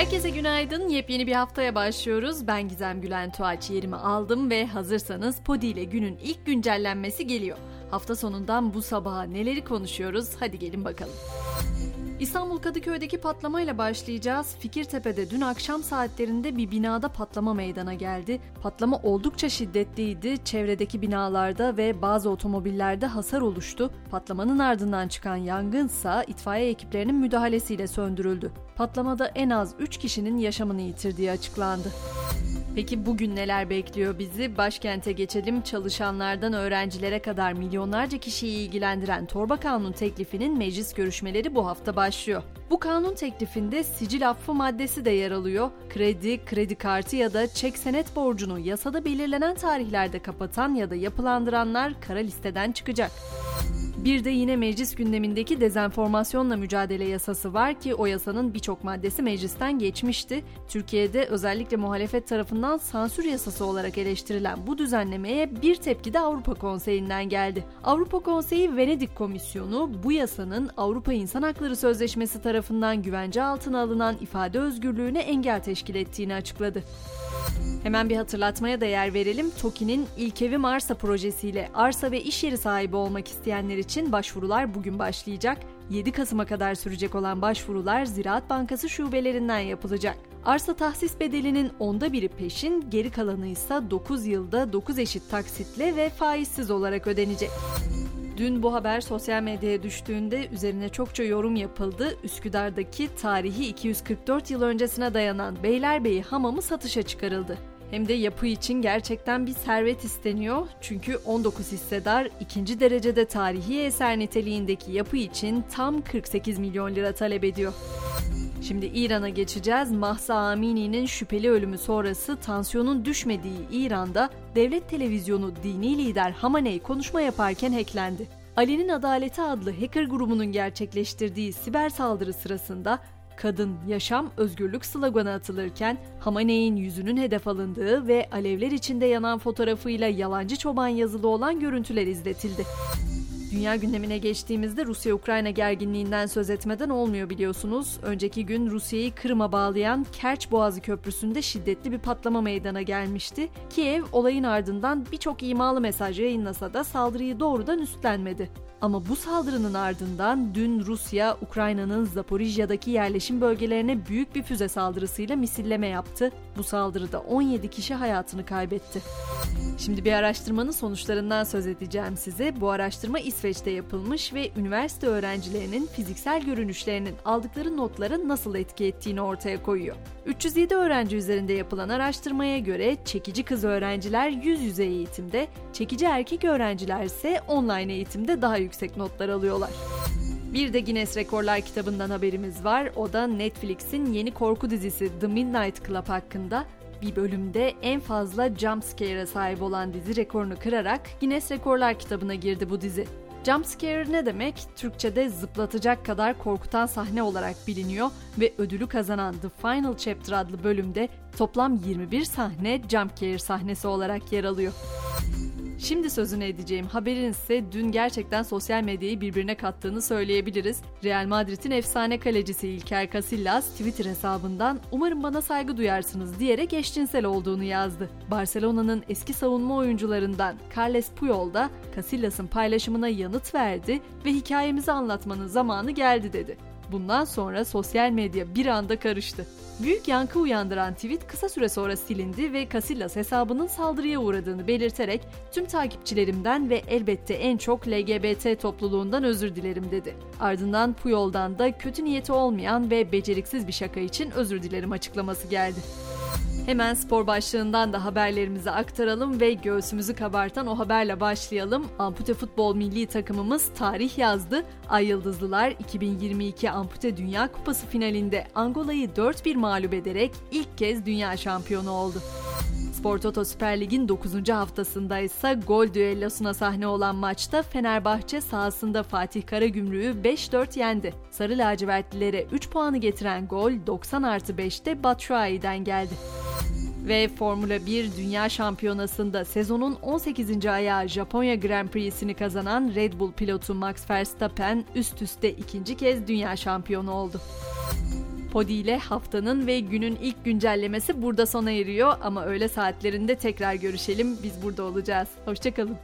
Herkese günaydın. Yepyeni bir haftaya başlıyoruz. Ben Gizem Gülen Tuğaç yerimi aldım ve hazırsanız Podi ile günün ilk güncellenmesi geliyor. Hafta sonundan bu sabaha neleri konuşuyoruz? Hadi gelin bakalım. İstanbul Kadıköy'deki patlamayla başlayacağız. Fikirtepe'de dün akşam saatlerinde bir binada patlama meydana geldi. Patlama oldukça şiddetliydi. Çevredeki binalarda ve bazı otomobillerde hasar oluştu. Patlamanın ardından çıkan yangınsa itfaiye ekiplerinin müdahalesiyle söndürüldü. Patlamada en az 3 kişinin yaşamını yitirdiği açıklandı. Peki bugün neler bekliyor bizi? Başkente geçelim. Çalışanlardan öğrencilere kadar milyonlarca kişiyi ilgilendiren torba kanun teklifinin meclis görüşmeleri bu hafta başlıyor. Bu kanun teklifinde sicil affı maddesi de yer alıyor. Kredi, kredi kartı ya da çek senet borcunu yasada belirlenen tarihlerde kapatan ya da yapılandıranlar kara listeden çıkacak. Bir de yine meclis gündemindeki dezenformasyonla mücadele yasası var ki o yasanın birçok maddesi meclisten geçmişti. Türkiye'de özellikle muhalefet tarafından sansür yasası olarak eleştirilen bu düzenlemeye bir tepki de Avrupa Konseyi'nden geldi. Avrupa Konseyi Venedik Komisyonu bu yasanın Avrupa İnsan Hakları Sözleşmesi tarafından güvence altına alınan ifade özgürlüğüne engel teşkil ettiğini açıkladı. Hemen bir hatırlatmaya da yer verelim. TOKİ'nin İlk Evim Arsa projesiyle arsa ve iş yeri sahibi olmak isteyenler için başvurular bugün başlayacak. 7 Kasım'a kadar sürecek olan başvurular Ziraat Bankası şubelerinden yapılacak. Arsa tahsis bedelinin onda biri peşin, geri kalanı ise 9 yılda 9 eşit taksitle ve faizsiz olarak ödenecek. Dün bu haber sosyal medyaya düştüğünde üzerine çokça yorum yapıldı. Üsküdar'daki tarihi 244 yıl öncesine dayanan Beylerbeyi hamamı satışa çıkarıldı. Hem de yapı için gerçekten bir servet isteniyor. Çünkü 19 hissedar ikinci derecede tarihi eser niteliğindeki yapı için tam 48 milyon lira talep ediyor. Şimdi İran'a geçeceğiz. Mahsa Amini'nin şüpheli ölümü sonrası tansiyonun düşmediği İran'da devlet televizyonu dini lider Hamaney konuşma yaparken hacklendi. Ali'nin Adaleti adlı hacker grubunun gerçekleştirdiği siber saldırı sırasında kadın, yaşam, özgürlük sloganı atılırken Hamaney'in yüzünün hedef alındığı ve alevler içinde yanan fotoğrafıyla yalancı çoban yazılı olan görüntüler izletildi. Dünya gündemine geçtiğimizde Rusya-Ukrayna gerginliğinden söz etmeden olmuyor biliyorsunuz. Önceki gün Rusya'yı Kırım'a bağlayan Kerç Boğazı Köprüsü'nde şiddetli bir patlama meydana gelmişti. Kiev olayın ardından birçok imalı mesaj yayınlasa da saldırıyı doğrudan üstlenmedi. Ama bu saldırının ardından dün Rusya, Ukrayna'nın Zaporijya'daki yerleşim bölgelerine büyük bir füze saldırısıyla misilleme yaptı. Bu saldırıda 17 kişi hayatını kaybetti. Şimdi bir araştırmanın sonuçlarından söz edeceğim size. Bu araştırma İsveç'te yapılmış ve üniversite öğrencilerinin fiziksel görünüşlerinin aldıkları notlara nasıl etki ettiğini ortaya koyuyor. 307 öğrenci üzerinde yapılan araştırmaya göre çekici kız öğrenciler yüz yüze eğitimde, çekici erkek öğrenciler ise online eğitimde daha yüksek notlar alıyorlar. Bir de Guinness Rekorlar kitabından haberimiz var. O da Netflix'in yeni korku dizisi The Midnight Club hakkında bir bölümde en fazla jumpscare'a sahip olan dizi rekorunu kırarak Guinness Rekorlar kitabına girdi bu dizi. Jumpscare ne demek? Türkçe'de zıplatacak kadar korkutan sahne olarak biliniyor ve ödülü kazanan The Final Chapter adlı bölümde toplam 21 sahne jumpscare sahnesi olarak yer alıyor. Şimdi sözünü edeceğim haberin ise dün gerçekten sosyal medyayı birbirine kattığını söyleyebiliriz. Real Madrid'in efsane kalecisi İlker Casillas Twitter hesabından umarım bana saygı duyarsınız diyerek eşcinsel olduğunu yazdı. Barcelona'nın eski savunma oyuncularından Carles Puyol da Casillas'ın paylaşımına yanıt verdi ve hikayemizi anlatmanın zamanı geldi dedi. Bundan sonra sosyal medya bir anda karıştı. Büyük yankı uyandıran tweet kısa süre sonra silindi ve Casillas hesabının saldırıya uğradığını belirterek tüm takipçilerimden ve elbette en çok LGBT topluluğundan özür dilerim dedi. Ardından Puyol'dan da kötü niyeti olmayan ve beceriksiz bir şaka için özür dilerim açıklaması geldi. Hemen spor başlığından da haberlerimizi aktaralım ve göğsümüzü kabartan o haberle başlayalım. Ampute futbol milli takımımız tarih yazdı. Ay Yıldızlılar 2022 Ampute Dünya Kupası finalinde Angola'yı 4-1 mağlup ederek ilk kez dünya şampiyonu oldu. Spor Toto Süper Lig'in 9. haftasında ise gol düellosuna sahne olan maçta Fenerbahçe sahasında Fatih Karagümrük'ü 5-4 yendi. Sarı lacivertlilere 3 puanı getiren gol 90 artı 5'te Batshuayi'den geldi. Ve Formula 1 Dünya Şampiyonası'nda sezonun 18. ayağı Japonya Grand Prix'sini kazanan Red Bull pilotu Max Verstappen üst üste ikinci kez dünya şampiyonu oldu. Podi ile haftanın ve günün ilk güncellemesi burada sona eriyor ama öğle saatlerinde tekrar görüşelim. Biz burada olacağız. Hoşçakalın.